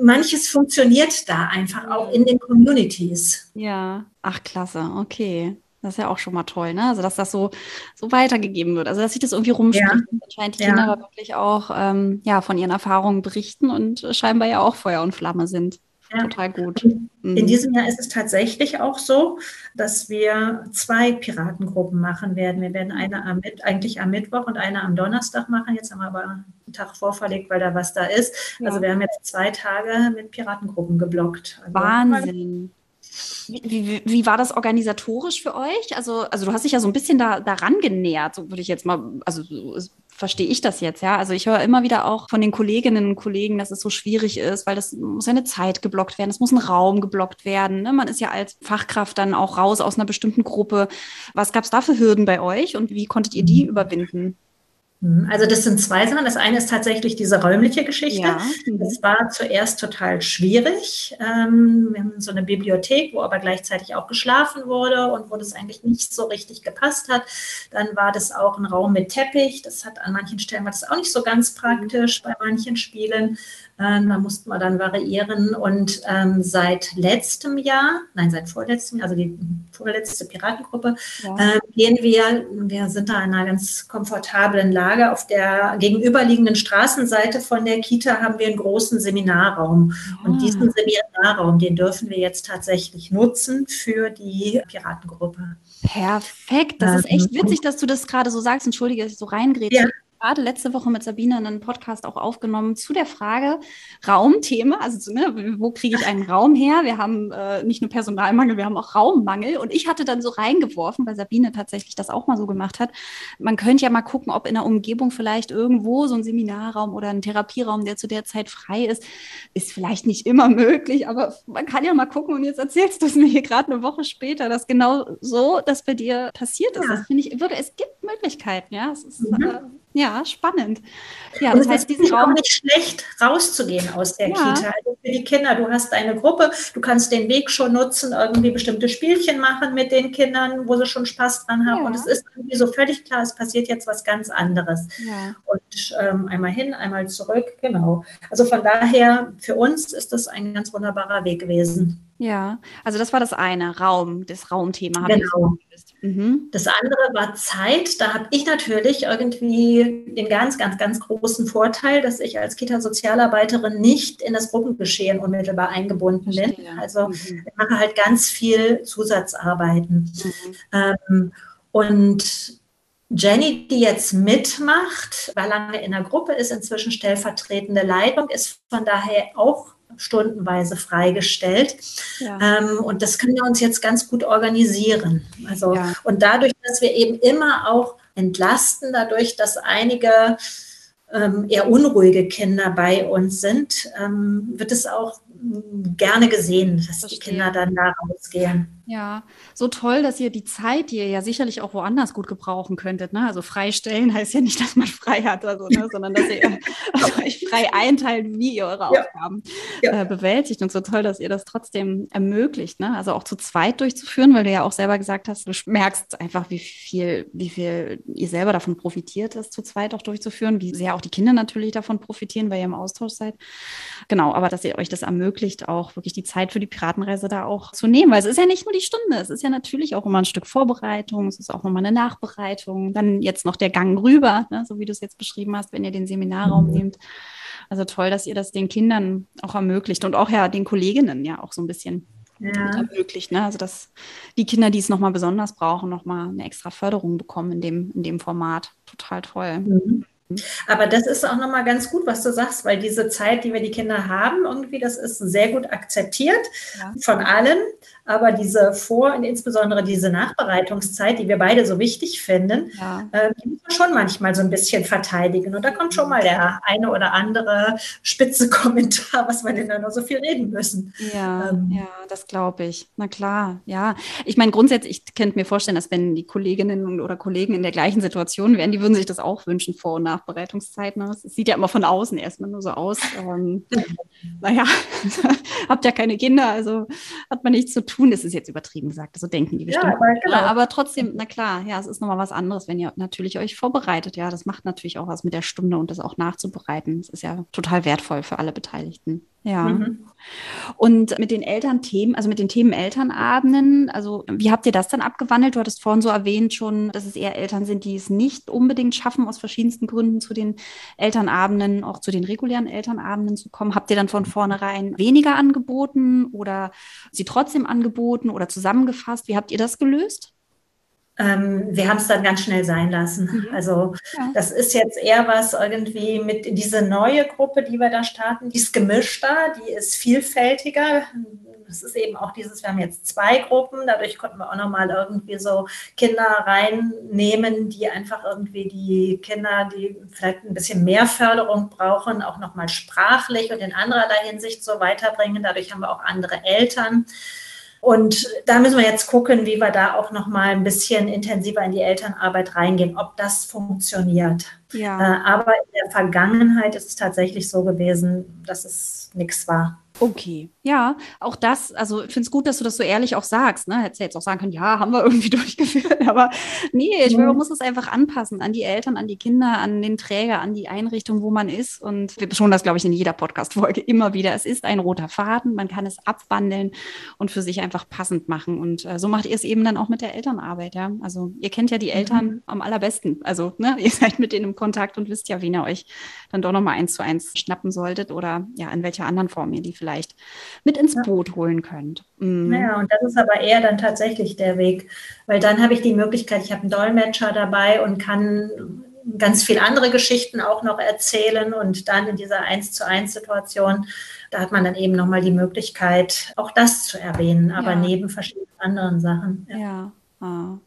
manches funktioniert da einfach auch in den Communities. Ja, ach klasse, okay. Das ist ja auch schon mal toll, ne? Also, dass das so, so weitergegeben wird. Also, dass sich das irgendwie rumspricht. Ja. Anscheinend die ja. Kinder aber wirklich auch ähm, ja, von ihren Erfahrungen berichten und scheinbar ja auch Feuer und Flamme sind. Ja. Total gut. Mhm. In diesem Jahr ist es tatsächlich auch so, dass wir zwei Piratengruppen machen werden. Wir werden eine am, eigentlich am Mittwoch und eine am Donnerstag machen. Jetzt haben wir aber einen Tag vorverlegt, weil da was da ist. Ja. Also wir haben jetzt zwei Tage mit Piratengruppen geblockt. Also Wahnsinn. Wie, wie, wie, war das organisatorisch für euch? Also, also du hast dich ja so ein bisschen da, daran genähert, so würde ich jetzt mal, also verstehe ich das jetzt, ja. Also ich höre immer wieder auch von den Kolleginnen und Kollegen, dass es so schwierig ist, weil das muss ja eine Zeit geblockt werden, es muss ein Raum geblockt werden. Ne? Man ist ja als Fachkraft dann auch raus aus einer bestimmten Gruppe. Was gab es da für Hürden bei euch und wie konntet ihr die mhm. überwinden? Mhm. Also das sind zwei Sachen. Das eine ist tatsächlich diese räumliche Geschichte. Ja. Mhm. Das war zuerst total schwierig. Ähm, wir haben so eine Bibliothek, wo aber gleichzeitig auch geschlafen wurde und wo das eigentlich nicht so richtig gepasst hat. Dann war das auch ein Raum mit Teppich. Das hat an manchen Stellen war das auch nicht so ganz praktisch bei manchen Spielen. Ähm, da mussten wir dann variieren. Und ähm, seit letztem Jahr, nein, seit vorletztem Jahr, also die vorletzte Piratengruppe, ja. äh, gehen wir, wir sind da in einer ganz komfortablen Lage. Auf der gegenüberliegenden Straßenseite von der Kita haben wir einen großen Seminarraum. Ja. Und ah. diesen Seminarraum, den dürfen wir jetzt tatsächlich nutzen für die Piratengruppe. Perfekt. Das ist echt ähm, witzig, dass du das gerade so sagst. Entschuldige, dass ich so reingrätsche. Ja gerade letzte Woche mit Sabine einen Podcast auch aufgenommen zu der Frage Raumthema. Also ne, wo kriege ich einen Raum her? Wir haben äh, nicht nur Personalmangel, wir haben auch Raummangel. Und ich hatte dann so reingeworfen, weil Sabine tatsächlich das auch mal so gemacht hat. Man könnte ja mal gucken, ob in der Umgebung vielleicht irgendwo so ein Seminarraum oder ein Therapieraum, der zu der Zeit frei ist, ist vielleicht nicht immer möglich, aber man kann ja mal gucken. Und jetzt erzählst du es mir hier gerade eine Woche später, dass genau so das bei dir passiert ist. Ja. Das finde ich wirklich, es gibt Möglichkeiten, ja. Es ist, mhm. äh, ja, spannend. Ja, das heißt, diesen Raum auch nicht schlecht rauszugehen aus der ja. Kita. Also für die Kinder, du hast eine Gruppe, du kannst den Weg schon nutzen, irgendwie bestimmte Spielchen machen mit den Kindern, wo sie schon Spaß dran haben. Ja. Und es ist irgendwie so völlig klar, es passiert jetzt was ganz anderes. Ja. Und ähm, einmal hin, einmal zurück, genau. Also von daher, für uns ist das ein ganz wunderbarer Weg gewesen. Ja, also das war das eine, Raum, das Raumthema. Genau. Mhm. Das andere war Zeit. Da habe ich natürlich irgendwie den ganz, ganz, ganz großen Vorteil, dass ich als Kita-Sozialarbeiterin nicht in das Gruppengeschehen unmittelbar eingebunden bin. Also mhm. ich mache halt ganz viel Zusatzarbeiten. Mhm. Ähm, und Jenny, die jetzt mitmacht, war lange in der Gruppe, ist inzwischen stellvertretende Leitung, ist von daher auch stundenweise freigestellt. Ja. Ähm, und das können wir uns jetzt ganz gut organisieren. Also, ja. und dadurch, dass wir eben immer auch entlasten, dadurch, dass einige ähm, eher unruhige Kinder bei uns sind, ähm, wird es auch gerne gesehen, dass Verstehe. die Kinder dann da rausgehen. Ja, so toll, dass ihr die Zeit, die ihr ja sicherlich auch woanders gut gebrauchen könntet, ne? also freistellen heißt ja nicht, dass man frei hat, also, ne? sondern dass ihr euch frei einteilt, wie ihr eure ja. Aufgaben ja. Äh, bewältigt. Und so toll, dass ihr das trotzdem ermöglicht, ne? also auch zu zweit durchzuführen, weil du ja auch selber gesagt hast, du merkst einfach, wie viel, wie viel ihr selber davon profitiert, das zu zweit auch durchzuführen, wie sehr auch die Kinder natürlich davon profitieren, weil ihr im Austausch seid. Genau, aber dass ihr euch das ermöglicht, auch wirklich die Zeit für die Piratenreise da auch zu nehmen, weil es ist ja nicht nur die Stunde. Es ist ja natürlich auch immer ein Stück Vorbereitung, es ist auch nochmal eine Nachbereitung. Dann jetzt noch der Gang rüber, ne, so wie du es jetzt beschrieben hast, wenn ihr den Seminarraum mhm. nehmt. Also toll, dass ihr das den Kindern auch ermöglicht und auch ja den Kolleginnen ja auch so ein bisschen ja. ermöglicht. Ne? Also dass die Kinder, die es nochmal besonders brauchen, nochmal eine extra Förderung bekommen in dem, in dem Format. Total toll. Mhm. Aber das ist auch nochmal ganz gut, was du sagst, weil diese Zeit, die wir die Kinder haben, irgendwie, das ist sehr gut akzeptiert ja. von allen. Aber diese Vor- und insbesondere diese Nachbereitungszeit, die wir beide so wichtig finden, ja. äh, die muss man schon manchmal so ein bisschen verteidigen. Und da kommt schon mal der eine oder andere spitze Kommentar, was wir denn da noch so viel reden müssen. Ja, ähm. ja das glaube ich. Na klar, ja. Ich meine, grundsätzlich, ich könnte mir vorstellen, dass wenn die Kolleginnen oder Kollegen in der gleichen Situation wären, die würden sich das auch wünschen, Vor- und Nachbereitungszeit. Ne? Es sieht ja immer von außen erstmal nur so aus. Ähm, naja, habt ja keine Kinder, also hat man nichts zu tun das ist jetzt übertrieben gesagt, so denken die bestimmt. Ja, aber, genau. aber trotzdem, na klar, ja, es ist nochmal was anderes, wenn ihr natürlich euch vorbereitet. Ja, das macht natürlich auch was mit der Stunde und das auch nachzubereiten. Das ist ja total wertvoll für alle Beteiligten. Ja. Mhm. Und mit den Elternthemen, also mit den Themen Elternabenden, also wie habt ihr das dann abgewandelt? Du hattest vorhin so erwähnt schon, dass es eher Eltern sind, die es nicht unbedingt schaffen, aus verschiedensten Gründen zu den Elternabenden, auch zu den regulären Elternabenden zu kommen. Habt ihr dann von vornherein weniger angeboten oder sie trotzdem angeboten oder zusammengefasst? Wie habt ihr das gelöst? Ähm, wir haben es dann ganz schnell sein lassen. Mhm. Also ja. das ist jetzt eher was irgendwie mit diese neue Gruppe, die wir da starten, die ist gemischter, die ist vielfältiger. Es ist eben auch dieses, wir haben jetzt zwei Gruppen, dadurch konnten wir auch nochmal irgendwie so Kinder reinnehmen, die einfach irgendwie die Kinder, die vielleicht ein bisschen mehr Förderung brauchen, auch nochmal sprachlich und in anderer Hinsicht so weiterbringen. Dadurch haben wir auch andere Eltern. Und da müssen wir jetzt gucken, wie wir da auch noch mal ein bisschen intensiver in die Elternarbeit reingehen, ob das funktioniert. Ja. Äh, aber in der Vergangenheit ist es tatsächlich so gewesen, dass es nichts war. Okay, ja, auch das, also ich finde es gut, dass du das so ehrlich auch sagst. Ne? Hättest ja jetzt auch sagen können, ja, haben wir irgendwie durchgeführt, aber nee, ich mhm. man muss es einfach anpassen an die Eltern, an die Kinder, an den Träger, an die Einrichtung, wo man ist. Und wir betonen das, glaube ich, in jeder Podcast-Folge immer wieder. Es ist ein roter Faden, man kann es abwandeln und für sich einfach passend machen. Und äh, so macht ihr es eben dann auch mit der Elternarbeit, ja. Also ihr kennt ja die Eltern mhm. am allerbesten. Also, ne, ihr seid mit denen im Kontakt und wisst ja, wen ihr euch dann doch nochmal eins zu eins schnappen solltet oder ja, in welcher anderen Form ihr die vielleicht vielleicht mit ins Boot holen könnt. Mhm. Naja, und das ist aber eher dann tatsächlich der Weg, weil dann habe ich die Möglichkeit, ich habe einen Dolmetscher dabei und kann ganz viele andere Geschichten auch noch erzählen und dann in dieser Eins zu eins Situation, da hat man dann eben nochmal die Möglichkeit, auch das zu erwähnen, aber ja. neben verschiedenen anderen Sachen. Ja. ja. Ah.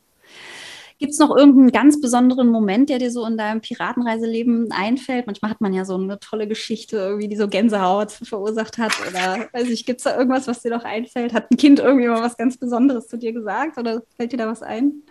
Gibt es noch irgendeinen ganz besonderen Moment, der dir so in deinem Piratenreiseleben einfällt? Manchmal hat man ja so eine tolle Geschichte, irgendwie, die so Gänsehaut verursacht hat. Oder weiß ich, gibt es da irgendwas, was dir noch einfällt? Hat ein Kind irgendwie mal was ganz Besonderes zu dir gesagt oder fällt dir da was ein?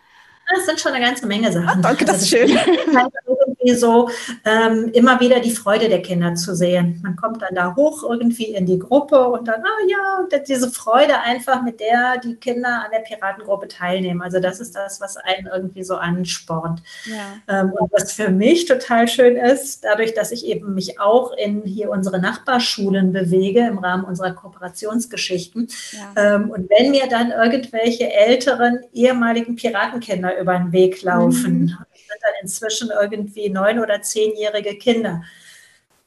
Das sind schon eine ganze Menge Sachen. Ach, danke, das ist also, schön. Halt irgendwie so ähm, immer wieder die Freude der Kinder zu sehen. Man kommt dann da hoch irgendwie in die Gruppe und dann, ah ja, diese Freude einfach, mit der die Kinder an der Piratengruppe teilnehmen. Also das ist das, was einen irgendwie so anspornt. Ja. Ähm, und was für mich total schön ist, dadurch, dass ich eben mich auch in hier unsere Nachbarschulen bewege im Rahmen unserer Kooperationsgeschichten. Ja. Ähm, und wenn mir dann irgendwelche älteren ehemaligen Piratenkinder über den Weg laufen. Mhm. Das sind dann inzwischen irgendwie neun- oder zehnjährige Kinder,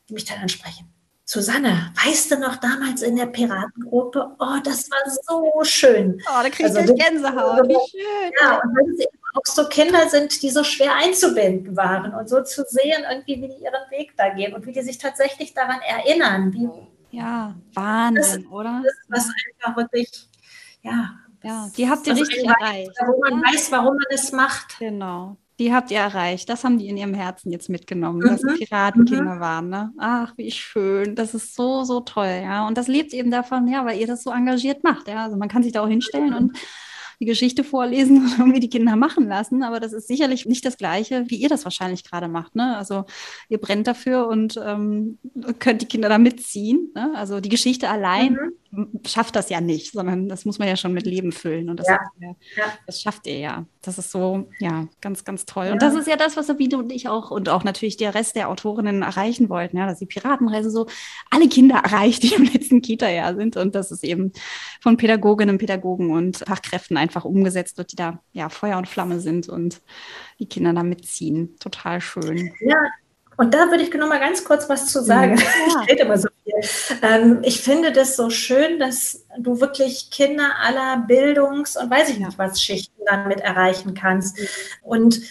die mich dann ansprechen. Susanne, weißt du noch damals in der Piratengruppe? Oh, das war so schön. Oh, da kriegst also, du Gänsehaut. Wie schön. Ja, und wenn es auch so Kinder sind, die so schwer einzubinden waren und so zu sehen, irgendwie, wie die ihren Weg da gehen und wie die sich tatsächlich daran erinnern, wie Ja, Wahnsinn, das, oder? Das, was einfach wirklich, ja. Ja, die habt ihr richtig erreicht. Wo man ja. weiß, warum man es macht. Genau. Die habt ihr erreicht. Das haben die in ihrem Herzen jetzt mitgenommen, mhm. dass sie Piratenkinder mhm. waren. Ne? Ach, wie schön. Das ist so, so toll, ja. Und das lebt eben davon, ja, weil ihr das so engagiert macht. Ja. Also man kann sich da auch hinstellen und die Geschichte vorlesen und irgendwie die Kinder machen lassen. Aber das ist sicherlich nicht das Gleiche, wie ihr das wahrscheinlich gerade macht. Ne? Also ihr brennt dafür und ähm, könnt die Kinder da mitziehen. Ne? Also die Geschichte allein mhm schafft das ja nicht, sondern das muss man ja schon mit Leben füllen. Und das, ja. ja, das schafft ihr ja. Das ist so, ja, ganz, ganz toll. Ja. Und das ist ja das, was Sabine und ich auch und auch natürlich der Rest der Autorinnen erreichen wollten, ja, dass die Piratenreise so alle Kinder erreicht, die im letzten Kita-Jahr sind und dass es eben von Pädagoginnen, Pädagogen und Fachkräften einfach umgesetzt wird, die da ja Feuer und Flamme sind und die Kinder da mitziehen. Total schön. Ja, und da würde ich noch mal ganz kurz was zu sagen. Ja. Ich rede immer so viel. Ähm, ich finde das so schön, dass du wirklich Kinder aller Bildungs- und weiß ich nicht was Schichten damit erreichen kannst. Und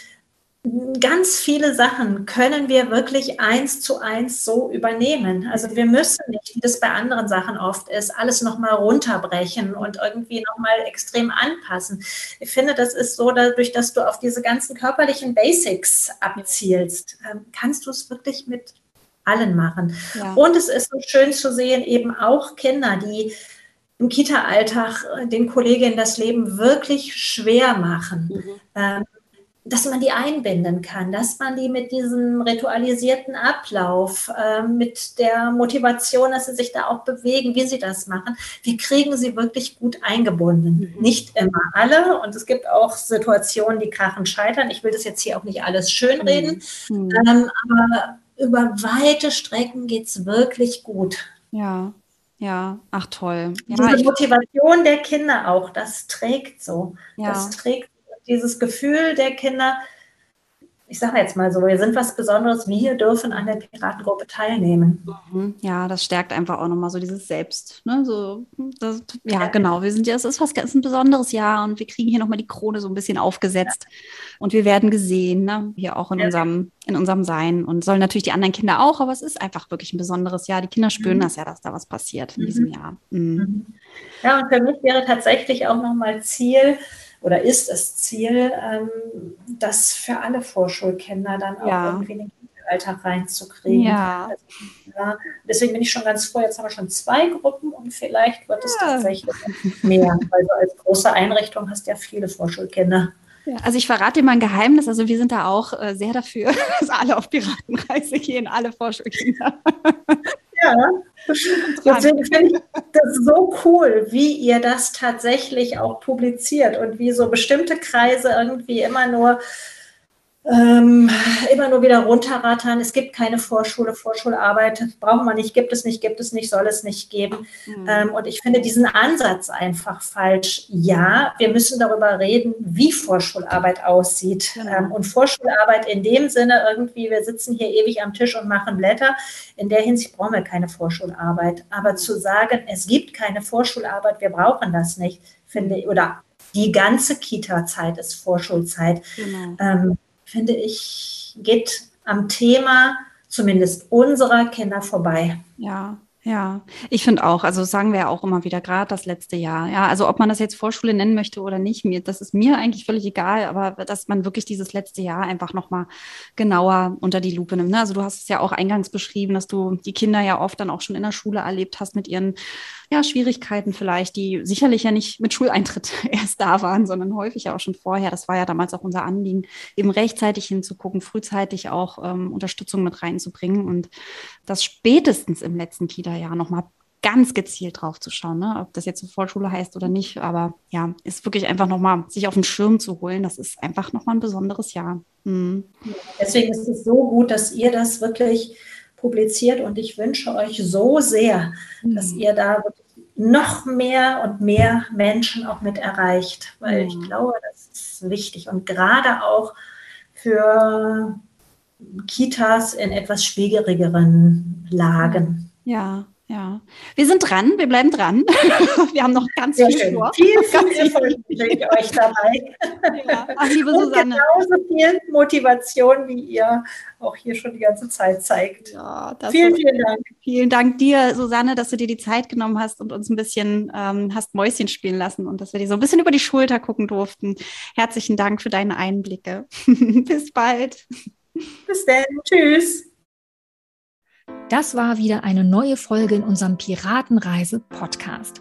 ganz viele Sachen können wir wirklich eins zu eins so übernehmen. Also wir müssen nicht, wie das bei anderen Sachen oft ist, alles nochmal runterbrechen und irgendwie nochmal extrem anpassen. Ich finde, das ist so, dadurch, dass du auf diese ganzen körperlichen Basics abzielst, ähm, kannst du es wirklich mit allen machen. Ja. Und es ist so schön zu sehen, eben auch Kinder, die im Kita-Alltag den Kolleginnen das Leben wirklich schwer machen. Mhm. Ähm, dass man die einbinden kann, dass man die mit diesem ritualisierten Ablauf, äh, mit der Motivation, dass sie sich da auch bewegen, wie sie das machen, wir kriegen sie wirklich gut eingebunden. Mhm. Nicht immer alle und es gibt auch Situationen, die krachen scheitern. Ich will das jetzt hier auch nicht alles schönreden, mhm. ähm, aber über weite Strecken geht es wirklich gut. Ja, ja, ach toll. Ja, Diese Motivation der Kinder auch, das trägt so. Ja. Das trägt dieses Gefühl der Kinder, ich sage jetzt mal so, wir sind was Besonderes, wir dürfen an der Piratengruppe teilnehmen. Mhm. Ja, das stärkt einfach auch nochmal so dieses Selbst. Ne? So, das, ja, genau, wir sind ja, es ist was ganz ein besonderes Jahr und wir kriegen hier nochmal die Krone so ein bisschen aufgesetzt ja. und wir werden gesehen, ne? hier auch in, ja. unserem, in unserem Sein und sollen natürlich die anderen Kinder auch, aber es ist einfach wirklich ein besonderes Jahr. Die Kinder spüren mhm. das ja, dass da was passiert in mhm. diesem Jahr. Mhm. mhm. Ja, und für mich wäre tatsächlich auch nochmal Ziel, oder ist es Ziel, ähm, das für alle Vorschulkinder dann auch ja. irgendwie in den Alltag reinzukriegen. Ja. Also, ja. Deswegen bin ich schon ganz froh, jetzt haben wir schon zwei Gruppen und vielleicht wird es ja. tatsächlich mehr, weil du als große Einrichtung hast ja viele Vorschulkinder. Ja, also ich verrate dir mal ein Geheimnis. Also wir sind da auch äh, sehr dafür, dass alle auf Piratenreise gehen, alle Vorschulkinder. Ja, deswegen finde ich das so cool, wie ihr das tatsächlich auch publiziert und wie so bestimmte Kreise irgendwie immer nur ähm, nur wieder runterrattern. Es gibt keine Vorschule, Vorschularbeit braucht man nicht, gibt es nicht, gibt es nicht, soll es nicht geben. Mhm. Ähm, und ich finde diesen Ansatz einfach falsch. Ja, wir müssen darüber reden, wie Vorschularbeit aussieht. Ähm, und Vorschularbeit in dem Sinne irgendwie, wir sitzen hier ewig am Tisch und machen Blätter. In der Hinsicht brauchen wir keine Vorschularbeit. Aber zu sagen, es gibt keine Vorschularbeit, wir brauchen das nicht, finde ich, oder die ganze Kita-Zeit ist Vorschulzeit. Genau. Ähm, finde ich, geht am Thema zumindest unserer Kinder vorbei. Ja, ja, ich finde auch, also sagen wir ja auch immer wieder, gerade das letzte Jahr. Ja, also ob man das jetzt Vorschule nennen möchte oder nicht, mir, das ist mir eigentlich völlig egal, aber dass man wirklich dieses letzte Jahr einfach nochmal genauer unter die Lupe nimmt. Ne? Also du hast es ja auch eingangs beschrieben, dass du die Kinder ja oft dann auch schon in der Schule erlebt hast mit ihren ja, Schwierigkeiten vielleicht, die sicherlich ja nicht mit Schuleintritt erst da waren, sondern häufig ja auch schon vorher. Das war ja damals auch unser Anliegen, eben rechtzeitig hinzugucken, frühzeitig auch ähm, Unterstützung mit reinzubringen und das spätestens im letzten Kita-Jahr nochmal ganz gezielt drauf zu schauen, ne? ob das jetzt eine Vorschule heißt oder nicht. Aber ja, ist wirklich einfach nochmal, sich auf den Schirm zu holen. Das ist einfach nochmal ein besonderes Jahr. Mhm. Deswegen ist es so gut, dass ihr das wirklich publiziert und ich wünsche euch so sehr, mhm. dass ihr da noch mehr und mehr Menschen auch mit erreicht, weil mhm. ich glaube, das ist wichtig und gerade auch für Kitas in etwas schwierigeren Lagen. Ja, Ja, wir sind dran, wir bleiben dran. wir haben noch ganz Sehr viel schön. vor. Viel, Ganz viel Erfolg ich euch dabei. Ja. Ach, liebe Und Susanne. genauso viel Motivation, wie ihr auch hier schon die ganze Zeit zeigt. Ja, Vielen, vielen Dank. Vielen Dank dir, Susanne, dass du dir die Zeit genommen hast und uns ein bisschen ähm, hast Mäuschen spielen lassen und dass wir dir so ein bisschen über die Schulter gucken durften. Herzlichen Dank für deine Einblicke. Bis bald. Bis dann. Tschüss. Das war wieder eine neue Folge in unserem Piratenreise-Podcast.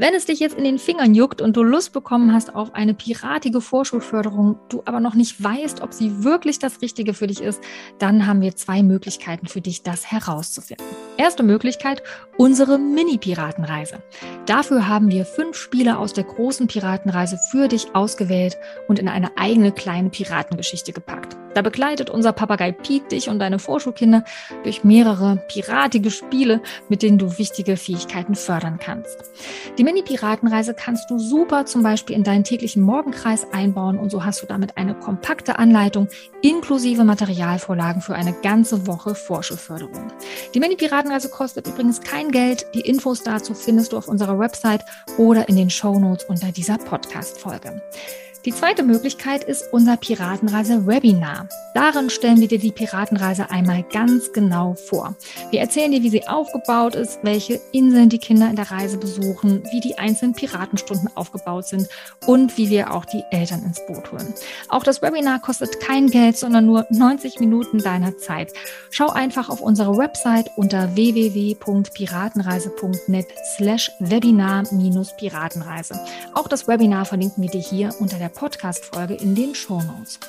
Wenn es dich jetzt in den Fingern juckt und du Lust bekommen hast auf eine piratige Vorschulförderung, du aber noch nicht weißt, ob sie wirklich das Richtige für dich ist, dann haben wir zwei Möglichkeiten für dich, das herauszufinden. Erste Möglichkeit, unsere Mini-Piratenreise. Dafür haben wir fünf Spiele aus der großen Piratenreise für dich ausgewählt und in eine eigene kleine Piratengeschichte gepackt. Da begleitet unser Papagei Pete dich und deine Vorschulkinder durch mehrere piratige Spiele, mit denen du wichtige Fähigkeiten fördern kannst. Die Mini-Piratenreise kannst du super zum Beispiel in deinen täglichen Morgenkreis einbauen und so hast du damit eine kompakte Anleitung inklusive Materialvorlagen für eine ganze Woche Vorschulförderung. Die Mini-Piratenreise kostet übrigens kein Geld. Die Infos dazu findest du auf unserer Website oder in den Shownotes unter dieser Podcast-Folge. Die zweite Möglichkeit ist unser Piratenreise-Webinar. Darin stellen wir dir die Piratenreise einmal ganz genau vor. Wir erzählen dir, wie sie aufgebaut ist, welche Inseln die Kinder in der Reise besuchen, wie die einzelnen Piratenstunden aufgebaut sind und wie wir auch die Eltern ins Boot holen. Auch das Webinar kostet kein Geld, sondern nur 90 Minuten deiner Zeit. Schau einfach auf unsere Website unter www.piratenreise.net slash Webinar-Piratenreise. Auch das Webinar verlinken wir dir hier unter der Podcast-Folge in den Shownotes.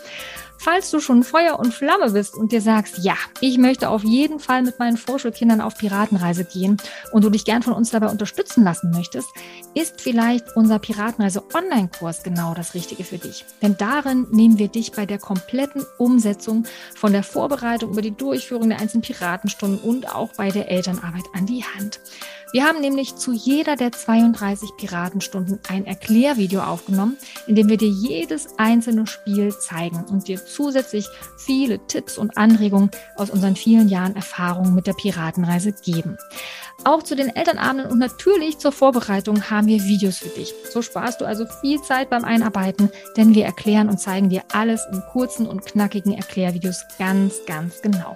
Falls du schon Feuer und Flamme bist und dir sagst, ja, ich möchte auf jeden Fall mit meinen Vorschulkindern auf Piratenreise gehen und du dich gern von uns dabei unterstützen lassen möchtest, ist vielleicht unser Piratenreise Online-Kurs genau das Richtige für dich. Denn darin nehmen wir dich bei der kompletten Umsetzung von der Vorbereitung über die Durchführung der einzelnen Piratenstunden und auch bei der Elternarbeit an die Hand. Wir haben nämlich zu jeder der 32 Piratenstunden ein Erklärvideo aufgenommen, in dem wir dir jedes einzelne Spiel zeigen und dir zusätzlich viele Tipps und Anregungen aus unseren vielen Jahren Erfahrung mit der Piratenreise geben. Auch zu den Elternabenden und natürlich zur Vorbereitung haben wir Videos für dich. So sparst du also viel Zeit beim Einarbeiten, denn wir erklären und zeigen dir alles in kurzen und knackigen Erklärvideos ganz, ganz genau.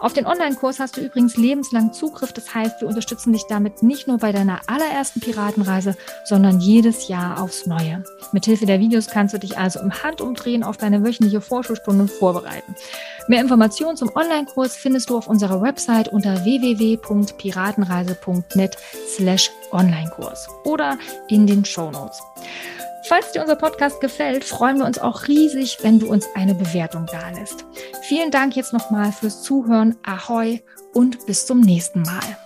Auf den Online-Kurs hast du übrigens lebenslang Zugriff. Das heißt, wir unterstützen dich damit nicht nur bei deiner allerersten Piratenreise, sondern jedes Jahr aufs Neue. Mithilfe der Videos kannst du dich also im Handumdrehen auf deine wöchentliche Vorschulstunde vorbereiten. Mehr Informationen zum Online-Kurs findest du auf unserer Website unter www.piratenreise.net slash Online-Kurs oder in den Shownotes. Falls dir unser Podcast gefällt, freuen wir uns auch riesig, wenn du uns eine Bewertung dalässt. Vielen Dank jetzt nochmal fürs Zuhören. Ahoi und bis zum nächsten Mal.